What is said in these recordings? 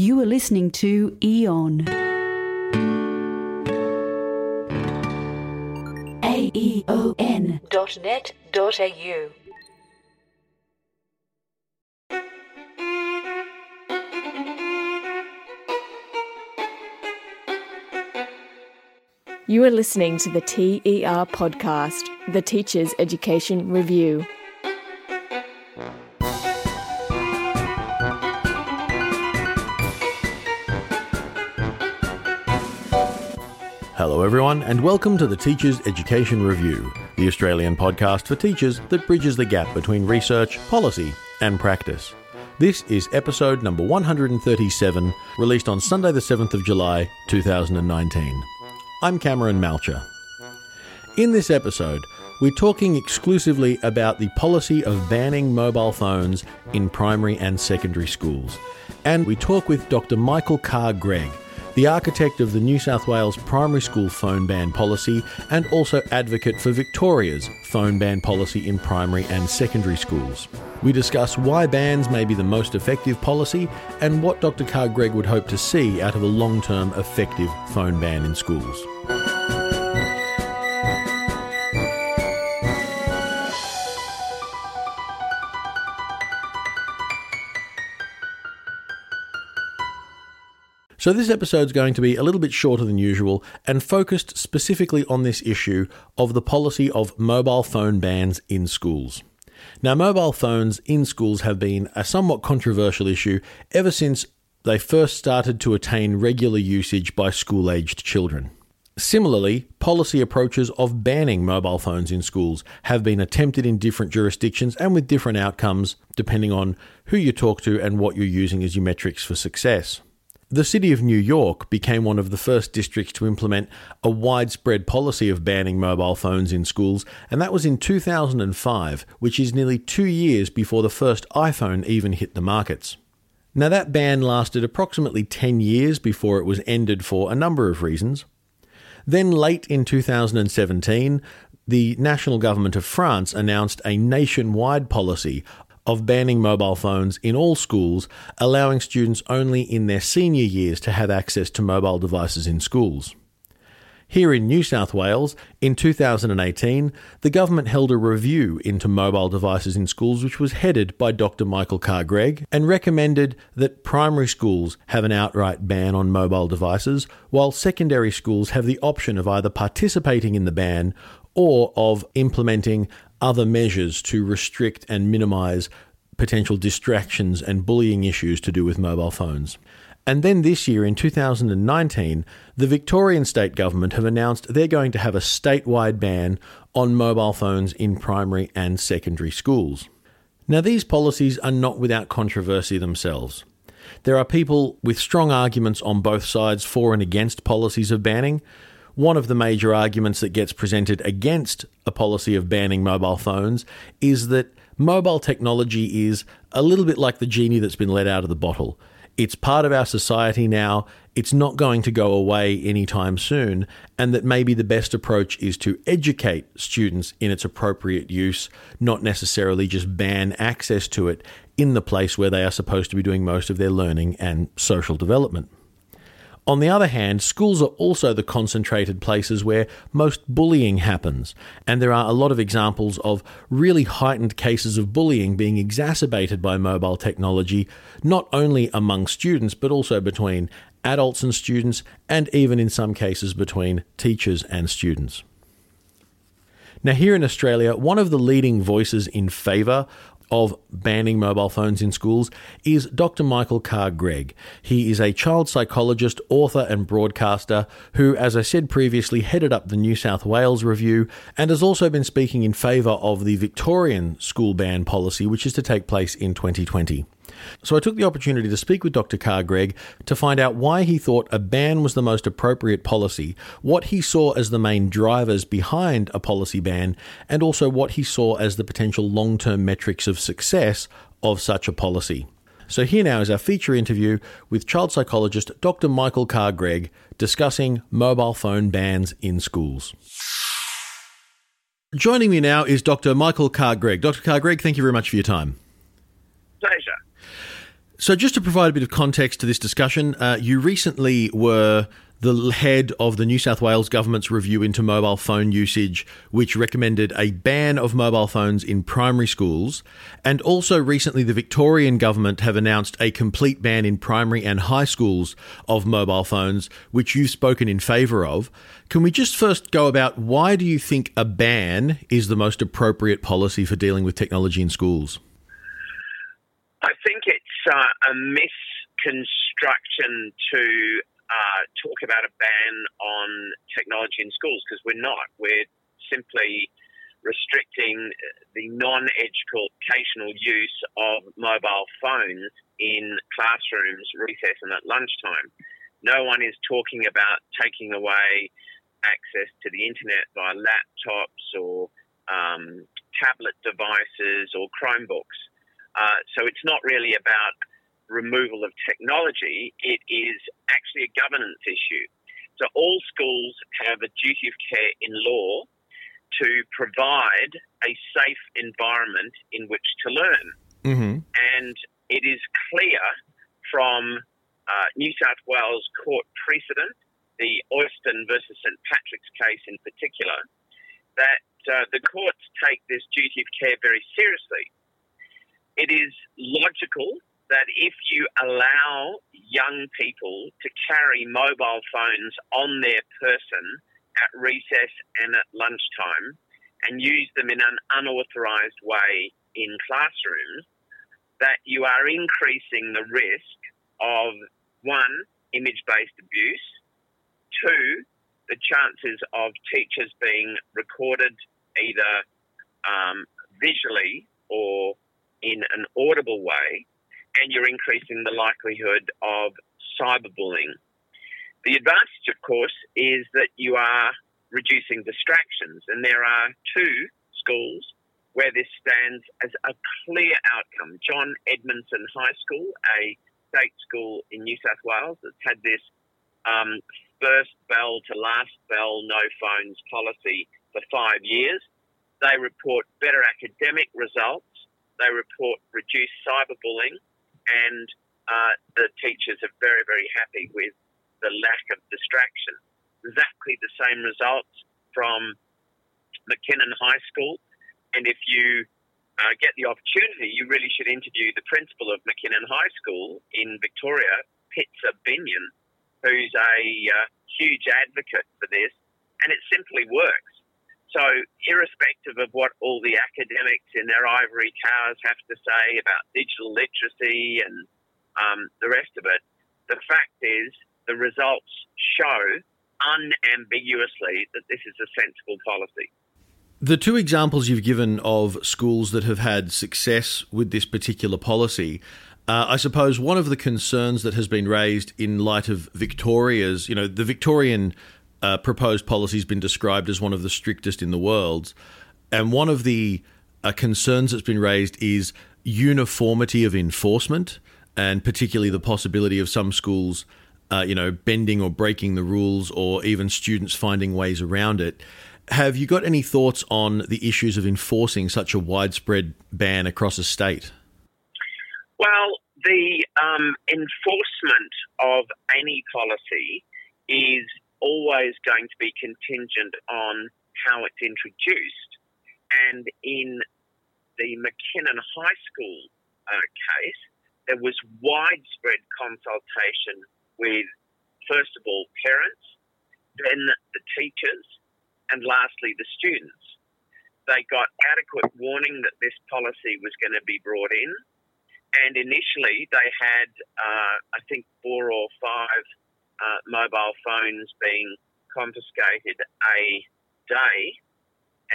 You are listening to Eon. A-E-O-N dot net dot au. You are listening to the TER podcast, the Teacher's Education Review. Hello, everyone, and welcome to the Teacher's Education Review, the Australian podcast for teachers that bridges the gap between research, policy, and practice. This is episode number 137, released on Sunday, the 7th of July, 2019. I'm Cameron Malcher. In this episode, we're talking exclusively about the policy of banning mobile phones in primary and secondary schools. And we talk with Dr. Michael Carr Gregg, the architect of the New South Wales primary school phone ban policy and also advocate for Victoria's phone ban policy in primary and secondary schools. We discuss why bans may be the most effective policy and what Dr. Carr Gregg would hope to see out of a long term effective phone ban in schools. So, this episode is going to be a little bit shorter than usual and focused specifically on this issue of the policy of mobile phone bans in schools. Now, mobile phones in schools have been a somewhat controversial issue ever since they first started to attain regular usage by school aged children. Similarly, policy approaches of banning mobile phones in schools have been attempted in different jurisdictions and with different outcomes depending on who you talk to and what you're using as your metrics for success. The City of New York became one of the first districts to implement a widespread policy of banning mobile phones in schools, and that was in 2005, which is nearly two years before the first iPhone even hit the markets. Now, that ban lasted approximately 10 years before it was ended for a number of reasons. Then, late in 2017, the national government of France announced a nationwide policy of banning mobile phones in all schools, allowing students only in their senior years to have access to mobile devices in schools. Here in New South Wales, in 2018, the government held a review into mobile devices in schools, which was headed by Dr. Michael Carr Gregg, and recommended that primary schools have an outright ban on mobile devices, while secondary schools have the option of either participating in the ban or of implementing other measures to restrict and minimize potential distractions and bullying issues to do with mobile phones. And then this year, in 2019, the Victorian state government have announced they're going to have a statewide ban on mobile phones in primary and secondary schools. Now, these policies are not without controversy themselves. There are people with strong arguments on both sides for and against policies of banning, one of the major arguments that gets presented against a policy of banning mobile phones is that mobile technology is a little bit like the genie that's been let out of the bottle. It's part of our society now. It's not going to go away anytime soon. And that maybe the best approach is to educate students in its appropriate use, not necessarily just ban access to it in the place where they are supposed to be doing most of their learning and social development. On the other hand, schools are also the concentrated places where most bullying happens, and there are a lot of examples of really heightened cases of bullying being exacerbated by mobile technology, not only among students, but also between adults and students, and even in some cases between teachers and students. Now, here in Australia, one of the leading voices in favour of banning mobile phones in schools is Dr. Michael Carr Gregg. He is a child psychologist, author, and broadcaster who, as I said previously, headed up the New South Wales review and has also been speaking in favour of the Victorian school ban policy, which is to take place in 2020. So I took the opportunity to speak with Dr. Carr Gregg to find out why he thought a ban was the most appropriate policy, what he saw as the main drivers behind a policy ban, and also what he saw as the potential long term metrics of success of such a policy. So here now is our feature interview with child psychologist Dr. Michael Carr Gregg discussing mobile phone bans in schools. Joining me now is Dr. Michael Carr Gregg. Dr. Carr Gregg, thank you very much for your time. So, just to provide a bit of context to this discussion, uh, you recently were the head of the New South Wales government's review into mobile phone usage, which recommended a ban of mobile phones in primary schools. And also recently, the Victorian government have announced a complete ban in primary and high schools of mobile phones, which you've spoken in favour of. Can we just first go about why do you think a ban is the most appropriate policy for dealing with technology in schools? I think it's uh, a misconstruction to uh, talk about a ban on technology in schools because we're not. We're simply restricting the non educational use of mobile phones in classrooms, recess, and at lunchtime. No one is talking about taking away access to the internet via laptops or um, tablet devices or Chromebooks. Uh, so it's not really about removal of technology, it is actually a governance issue. So all schools have a duty of care in law to provide a safe environment in which to learn. Mm-hmm. And it is clear from uh, New South Wales court precedent, the Oyston versus St Patrick's case in particular, that uh, the courts take this duty of care very seriously. It is logical that if you allow young people to carry mobile phones on their person at recess and at lunchtime and use them in an unauthorized way in classrooms, that you are increasing the risk of one, image based abuse, two, the chances of teachers being recorded either um, visually or in an audible way, and you're increasing the likelihood of cyberbullying. The advantage, of course, is that you are reducing distractions, and there are two schools where this stands as a clear outcome. John Edmondson High School, a state school in New South Wales, that's had this um, first bell to last bell no phones policy for five years. They report better academic results. They report reduced cyberbullying and uh, the teachers are very, very happy with the lack of distraction. Exactly the same results from McKinnon High School, and if you uh, get the opportunity, you really should interview the principal of McKinnon High School in Victoria, Pitsa Binnion, who's a uh, huge advocate for this, and it simply works. So, irrespective of what all the academics in their ivory towers have to say about digital literacy and um, the rest of it, the fact is the results show unambiguously that this is a sensible policy. The two examples you've given of schools that have had success with this particular policy, uh, I suppose one of the concerns that has been raised in light of Victoria's, you know, the Victorian uh, proposed policy has been described as one of the strictest in the world. And one of the uh, concerns that's been raised is uniformity of enforcement, and particularly the possibility of some schools, uh, you know, bending or breaking the rules, or even students finding ways around it. Have you got any thoughts on the issues of enforcing such a widespread ban across a state? Well, the um, enforcement of any policy is always going to be contingent on how it's introduced. And in the McKinnon High School uh, case, there was widespread consultation with, first of all, parents, then the teachers, and lastly, the students. They got adequate warning that this policy was going to be brought in. And initially, they had, uh, I think, four or five uh, mobile phones being confiscated a day,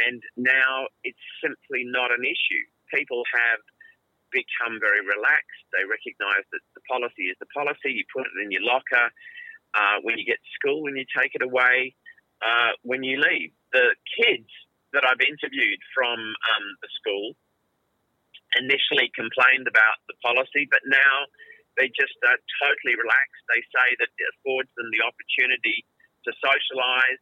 and now it's simply not an issue. People have become very relaxed. They recognise that the policy is the policy. You put it in your locker uh, when you get to school, when you take it away, uh, when you leave. The kids that I've interviewed from um, the school initially complained about the policy, but now they just are totally relaxed. They say that it affords them the opportunity to socialise,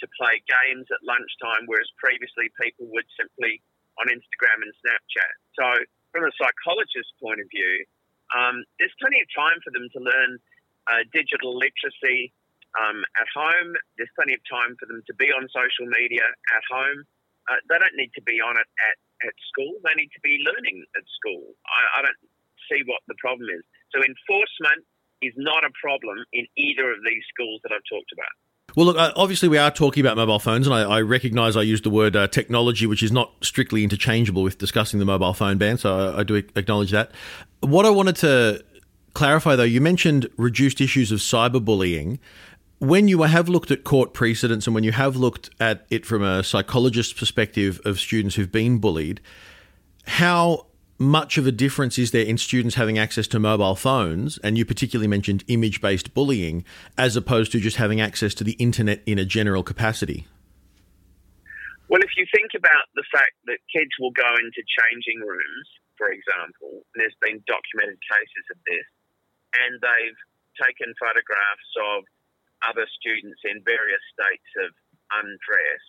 to play games at lunchtime, whereas previously people would simply on Instagram and Snapchat. So, from a psychologist's point of view, Um, there's plenty of time for them to learn uh, digital literacy um, at home. There's plenty of time for them to be on social media at home. Uh, they don't need to be on it at, at school. They need to be learning at school. I, I don't see what the problem is. So enforcement is not a problem in either of these schools that I've talked about. Well, look, uh, obviously, we are talking about mobile phones, and I, I recognise I used the word uh, technology, which is not strictly interchangeable with discussing the mobile phone ban, so I, I do acknowledge that. What I wanted to clarify, though, you mentioned reduced issues of cyberbullying. When you have looked at court precedents and when you have looked at it from a psychologist's perspective of students who've been bullied, how much of a difference is there in students having access to mobile phones? And you particularly mentioned image based bullying as opposed to just having access to the internet in a general capacity. Well, if you think about the fact that kids will go into changing rooms, for example, there's been documented cases of this, and they've taken photographs of other students in various states of undress,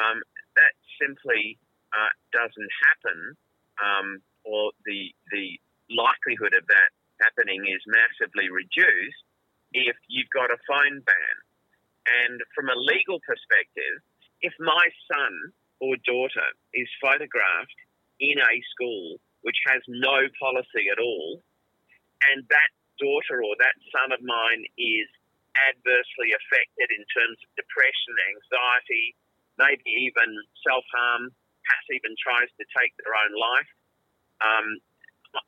um, that simply uh, doesn't happen um, or the the likelihood of that happening is massively reduced if you've got a phone ban. And from a legal perspective, if my son or daughter is photographed in a school which has no policy at all, and that daughter or that son of mine is adversely affected in terms of depression, anxiety, maybe even self harm, perhaps even tries to take their own life, um,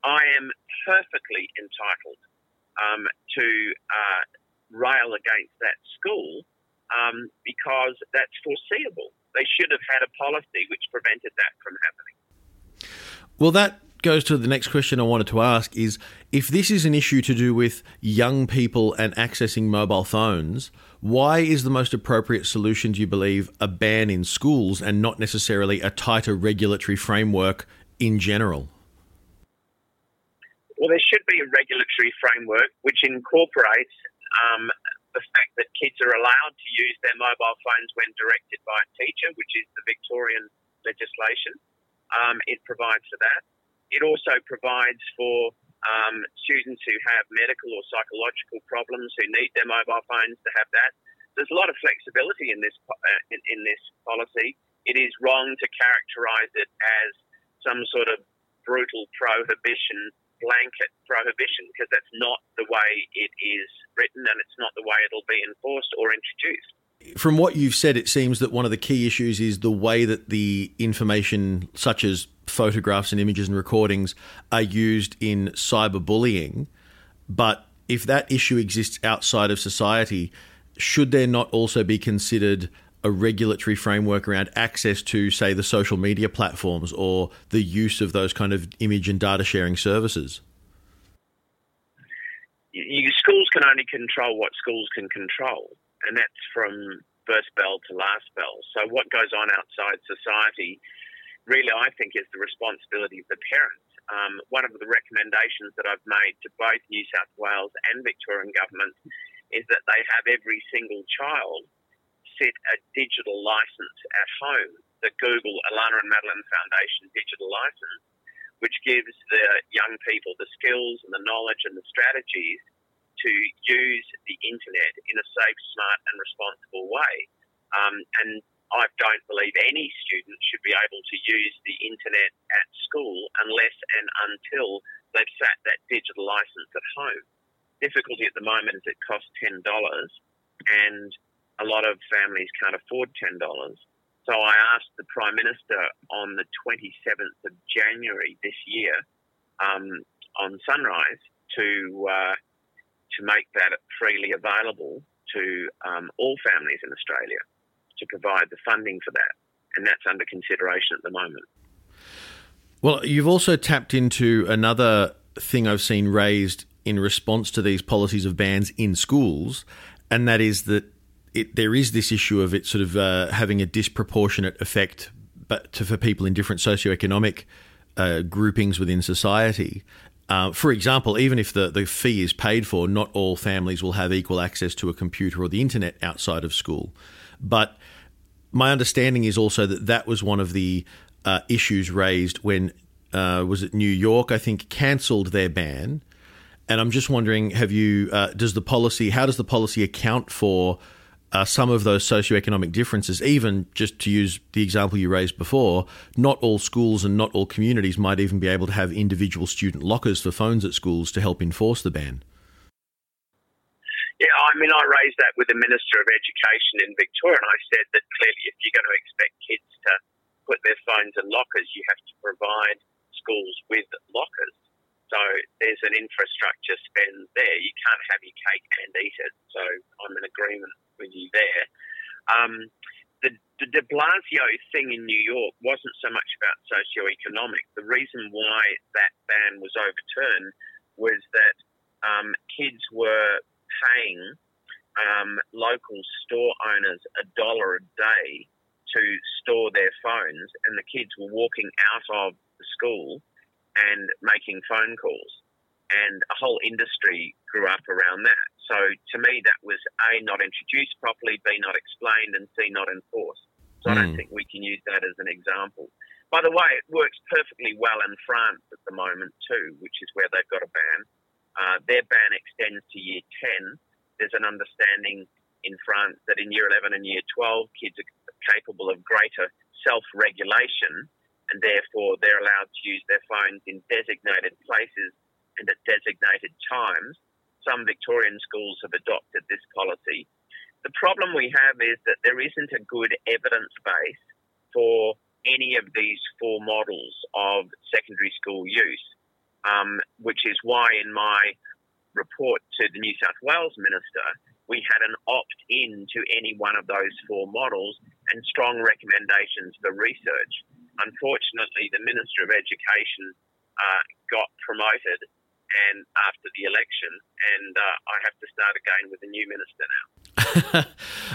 I am perfectly entitled um, to uh, rail against that school um, because that's foreseeable. They should have had a policy which prevented that from happening. Well, that goes to the next question I wanted to ask is if this is an issue to do with young people and accessing mobile phones, why is the most appropriate solution, do you believe, a ban in schools and not necessarily a tighter regulatory framework in general? Well, there should be a regulatory framework which incorporates um, the fact that kids are allowed to use their mobile phones when directed by a teacher, which is the Victorian legislation. Um, it provides for that. It also provides for um, students who have medical or psychological problems who need their mobile phones to have that. There's a lot of flexibility in this uh, in, in this policy. It is wrong to characterise it as some sort of brutal prohibition blanket prohibition because that's not the way it is written and it's not the way it'll be enforced or introduced. From what you've said, it seems that one of the key issues is the way that the information, such as photographs and images and recordings, are used in cyberbullying. But if that issue exists outside of society, should there not also be considered a regulatory framework around access to, say, the social media platforms or the use of those kind of image and data sharing services? Schools can only control what schools can control, and that's from first bell to last bell. So, what goes on outside society really, I think, is the responsibility of the parents. Um, one of the recommendations that I've made to both New South Wales and Victorian government is that they have every single child set a digital license at home, the Google Alannah and Madeline Foundation digital license, which gives the young people the skills and the knowledge and the strategies to use the internet in a safe, smart, and responsible way. Um, and I don't believe any student should be able to use the internet at school unless and until they've sat that digital license at home. Difficulty at the moment is it costs $10 and a lot of families can't afford $10. So I asked the Prime Minister on the 27th of January this year um, on Sunrise to, uh, to make that freely available to um, all families in Australia to provide the funding for that. And that's under consideration at the moment. Well, you've also tapped into another thing I've seen raised in response to these policies of bans in schools, and that is that it, there is this issue of it sort of uh, having a disproportionate effect, but to, for people in different socioeconomic uh, groupings within society. Uh, for example, even if the, the fee is paid for, not all families will have equal access to a computer or the internet outside of school. But my understanding is also that that was one of the uh, issues raised when uh, was it New York? I think cancelled their ban and I'm just wondering, have you uh, does the policy how does the policy account for uh, some of those socioeconomic differences? Even just to use the example you raised before, not all schools and not all communities might even be able to have individual student lockers for phones at schools to help enforce the ban. Yeah, I mean, I raised that with the Minister of Education in Victoria, and I said that clearly, if you're going to expect kids to put their phones in lockers, you have to provide schools with lockers. So there's an infrastructure spend there. You can't have your cake and eat it. So I'm in agreement with you there. Um, the, the de Blasio thing in New York wasn't so much about socioeconomic. The reason why that ban was overturned was that um, kids were paying um, local store owners a dollar a day to store their phones, and the kids were walking out of the school and making phone calls. And a whole industry grew up around that. So to me, that was A, not introduced properly, B, not explained, and C, not enforced. So mm. I don't hmm. think we can use that as an example. By the way, it works perfectly well in France at the moment, too, which is where they've got a ban. Uh, their ban extends to year 10. There's an understanding in France that in year 11 and year 12, kids are capable of greater self regulation and therefore they're allowed to use their phones in designated places and at designated times. Some Victorian schools have adopted this policy. The problem we have is that there isn't a good evidence base for any of these four models of secondary school use um, which is why in my report to the New South Wales Minister, we had an opt in to any one of those four models and strong recommendations for research. Unfortunately, the Minister of Education uh, got promoted and after the election, and uh, I have to start again with a new minister now.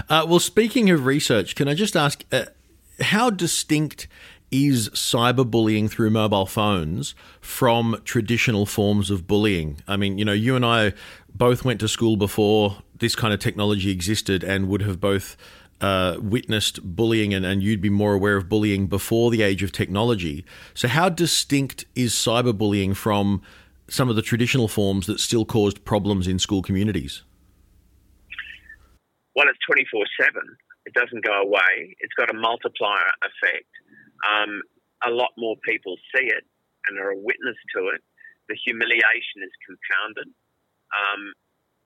uh, well, speaking of research, can I just ask uh, how distinct is cyberbullying through mobile phones from traditional forms of bullying? I mean, you know, you and I both went to school before this kind of technology existed and would have both uh, witnessed bullying and, and you'd be more aware of bullying before the age of technology. So, how distinct is cyberbullying from some of the traditional forms that still caused problems in school communities? Well, it's 24 7. It doesn't go away. It's got a multiplier effect. Um, a lot more people see it and are a witness to it. The humiliation is compounded. Um,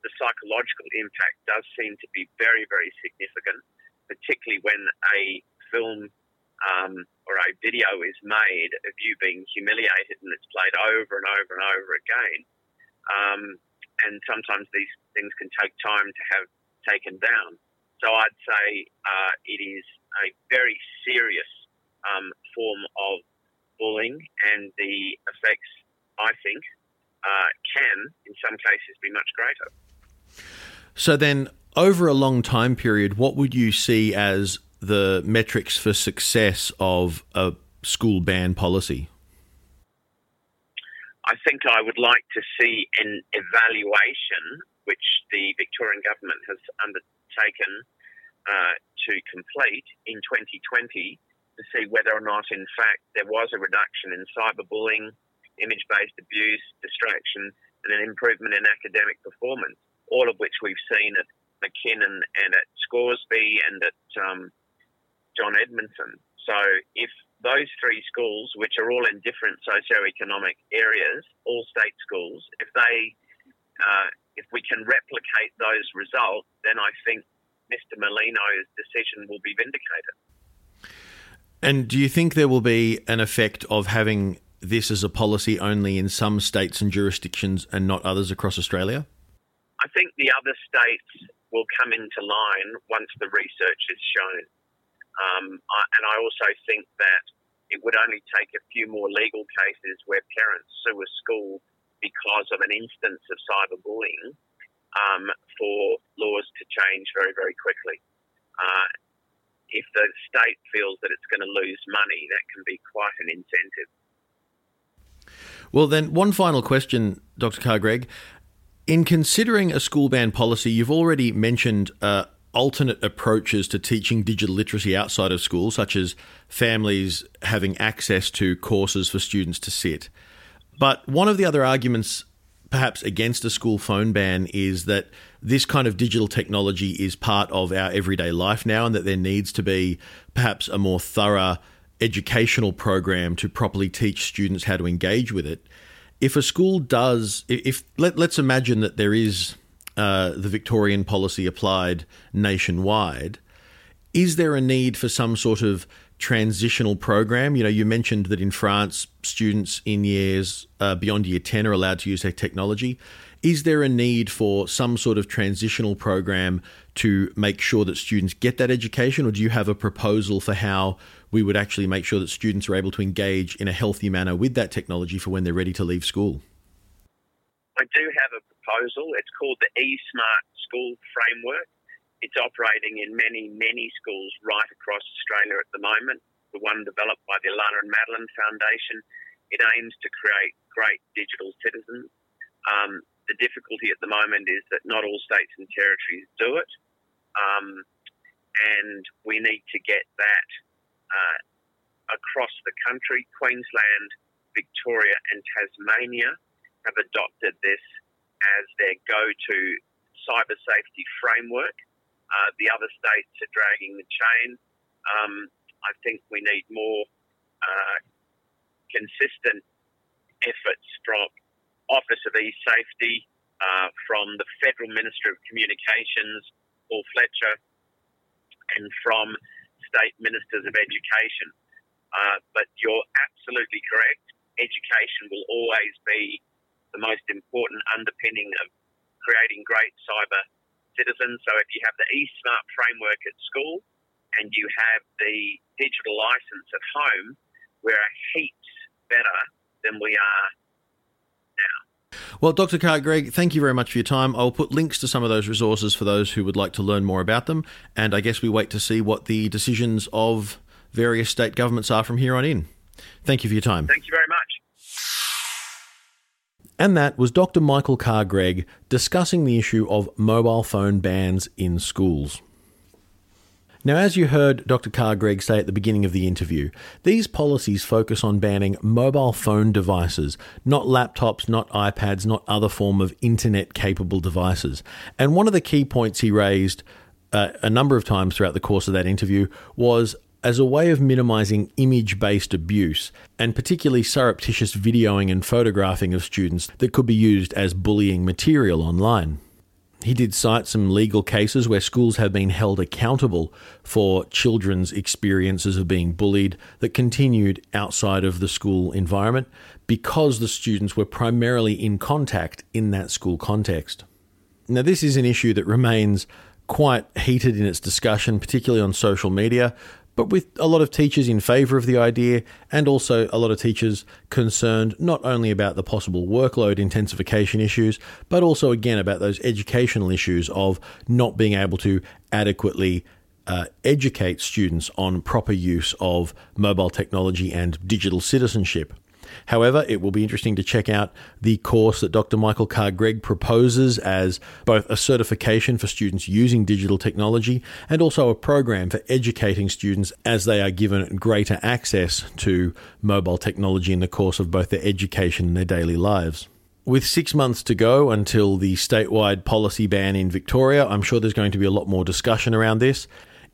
the psychological impact does seem to be very, very significant, particularly when a film um, or a video is made of you being humiliated and it's played over and over and over again. Um, and sometimes these things can take time to have taken down. So I'd say uh, it is a very serious um, form of bullying, and the effects, I think, uh, can, in some cases, be much greater. So then, over a long time period, what would you see as the metrics for success of a school ban policy? I think I would like to see an evaluation, which the Victorian government has undertaken uh, to complete in 2020, to see whether or not, in fact, there was a reduction in cyberbullying, image based abuse, distraction, and an improvement in academic performance, all of which we've seen at McKinnon and at Scoresby and at Edmondson. So if those three schools, which are all in different socio-economic areas, all state schools, if they, uh, if we can replicate those results, then I think Mr. Merlino's decision will be vindicated. And do you think there will be an effect of having this as a policy only in some states and jurisdictions and not others across Australia? I think the other states will come into line once the research is shown. Um, I, and I also think that it would only take a few more legal cases where parents sue a school because of an instance of cyberbullying um, for laws to change very, very quickly. Uh, if the state feels that it's going to lose money, that can be quite an incentive. Well, then, one final question, Dr. Carr-Gregg. In considering a school ban policy, you've already mentioned uh, alternate approaches to teaching digital literacy outside of school, such as families having access to courses for students to sit. But one of the other arguments perhaps against a school phone ban is that this kind of digital technology is part of our everyday life now, and that there needs to be perhaps a more thorough educational program to properly teach students how to engage with it. If a school does, if let, let's imagine that there is uh, the Victorian policy applied nationwide, is there a need for some sort of transitional program? You know, you mentioned that in France, students in years uh, beyond year 10 are allowed to use their technology. Is there a need for some sort of transitional program to make sure that students get that education, or do you have a proposal for how we would actually make sure that students are able to engage in a healthy manner with that technology for when they're ready to leave school? I do have a proposal. It's called the eSmart School Framework. It's operating in many, many schools right across Australia at the moment. The one developed by the Alannah and Madeline Foundation. It aims to create great digital citizens. Um, the difficulty at the moment is that not all states and territories do it. Um, and we need to get that uh, across the country. Queensland, Victoria, and Tasmania have adopted this as their go to cyber safety framework. Uh, the other states are dragging the chain. Um, I think we need more uh, consistent efforts from Office of E-Safety, uh, from the Federal Minister of Communications, Paul Fletcher, and from state ministers of education. Uh, but you're absolutely correct. Education will always be the most important underpinning of creating great cyber citizens. So if you have the eSmart framework at school and you have the digital license at home, we're heaps better than we are now. Well, Dr. Carr Gregg, thank you very much for your time. I'll put links to some of those resources for those who would like to learn more about them. And I guess we wait to see what the decisions of various state governments are from here on in. Thank you for your time. Thank you very much. And that was Dr. Michael Carr Gregg discussing the issue of mobile phone bans in schools. Now, as you heard Dr. Carr Gregg say at the beginning of the interview, these policies focus on banning mobile phone devices, not laptops, not iPads, not other form of internet capable devices. And one of the key points he raised uh, a number of times throughout the course of that interview was as a way of minimizing image based abuse, and particularly surreptitious videoing and photographing of students that could be used as bullying material online. He did cite some legal cases where schools have been held accountable for children's experiences of being bullied that continued outside of the school environment because the students were primarily in contact in that school context. Now, this is an issue that remains quite heated in its discussion, particularly on social media, but with a lot of teachers in favour of the idea, and also a lot of teachers concerned not only about the possible workload intensification issues, but also again about those educational issues of not being able to adequately uh, educate students on proper use of mobile technology and digital citizenship. However, it will be interesting to check out the course that Dr. Michael Carr Gregg proposes as both a certification for students using digital technology and also a program for educating students as they are given greater access to mobile technology in the course of both their education and their daily lives. With six months to go until the statewide policy ban in Victoria, I'm sure there's going to be a lot more discussion around this.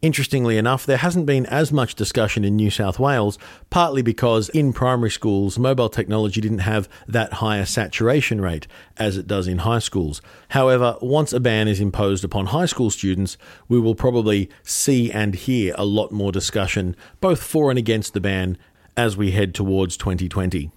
Interestingly enough, there hasn't been as much discussion in New South Wales, partly because in primary schools, mobile technology didn't have that higher saturation rate as it does in high schools. However, once a ban is imposed upon high school students, we will probably see and hear a lot more discussion, both for and against the ban, as we head towards 2020.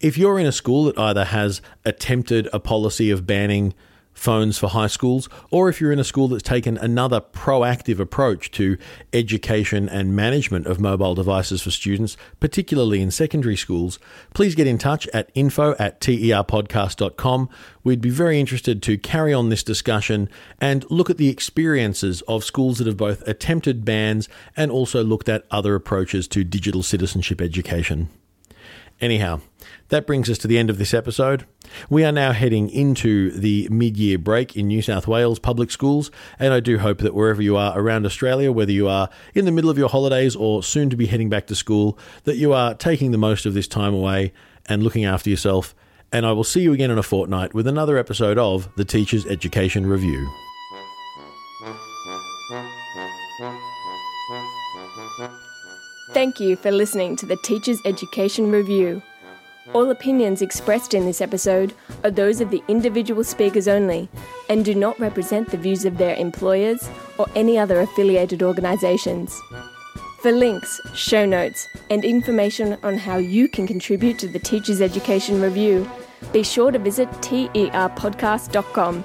If you're in a school that either has attempted a policy of banning phones for high schools, or if you're in a school that's taken another proactive approach to education and management of mobile devices for students, particularly in secondary schools, please get in touch at info at terpodcast.com. We'd be very interested to carry on this discussion and look at the experiences of schools that have both attempted bans and also looked at other approaches to digital citizenship education. Anyhow, that brings us to the end of this episode. We are now heading into the mid year break in New South Wales public schools, and I do hope that wherever you are around Australia, whether you are in the middle of your holidays or soon to be heading back to school, that you are taking the most of this time away and looking after yourself and I will see you again in a fortnight with another episode of the Teacher's Education Review. Thank you for listening to the Teacher's Education Review. All opinions expressed in this episode are those of the individual speakers only and do not represent the views of their employers or any other affiliated organisations. For links, show notes, and information on how you can contribute to the Teacher's Education Review, be sure to visit terpodcast.com.